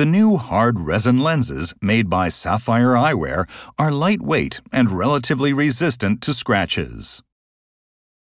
The new hard resin lenses made by Sapphire Eyewear are lightweight and relatively resistant to scratches.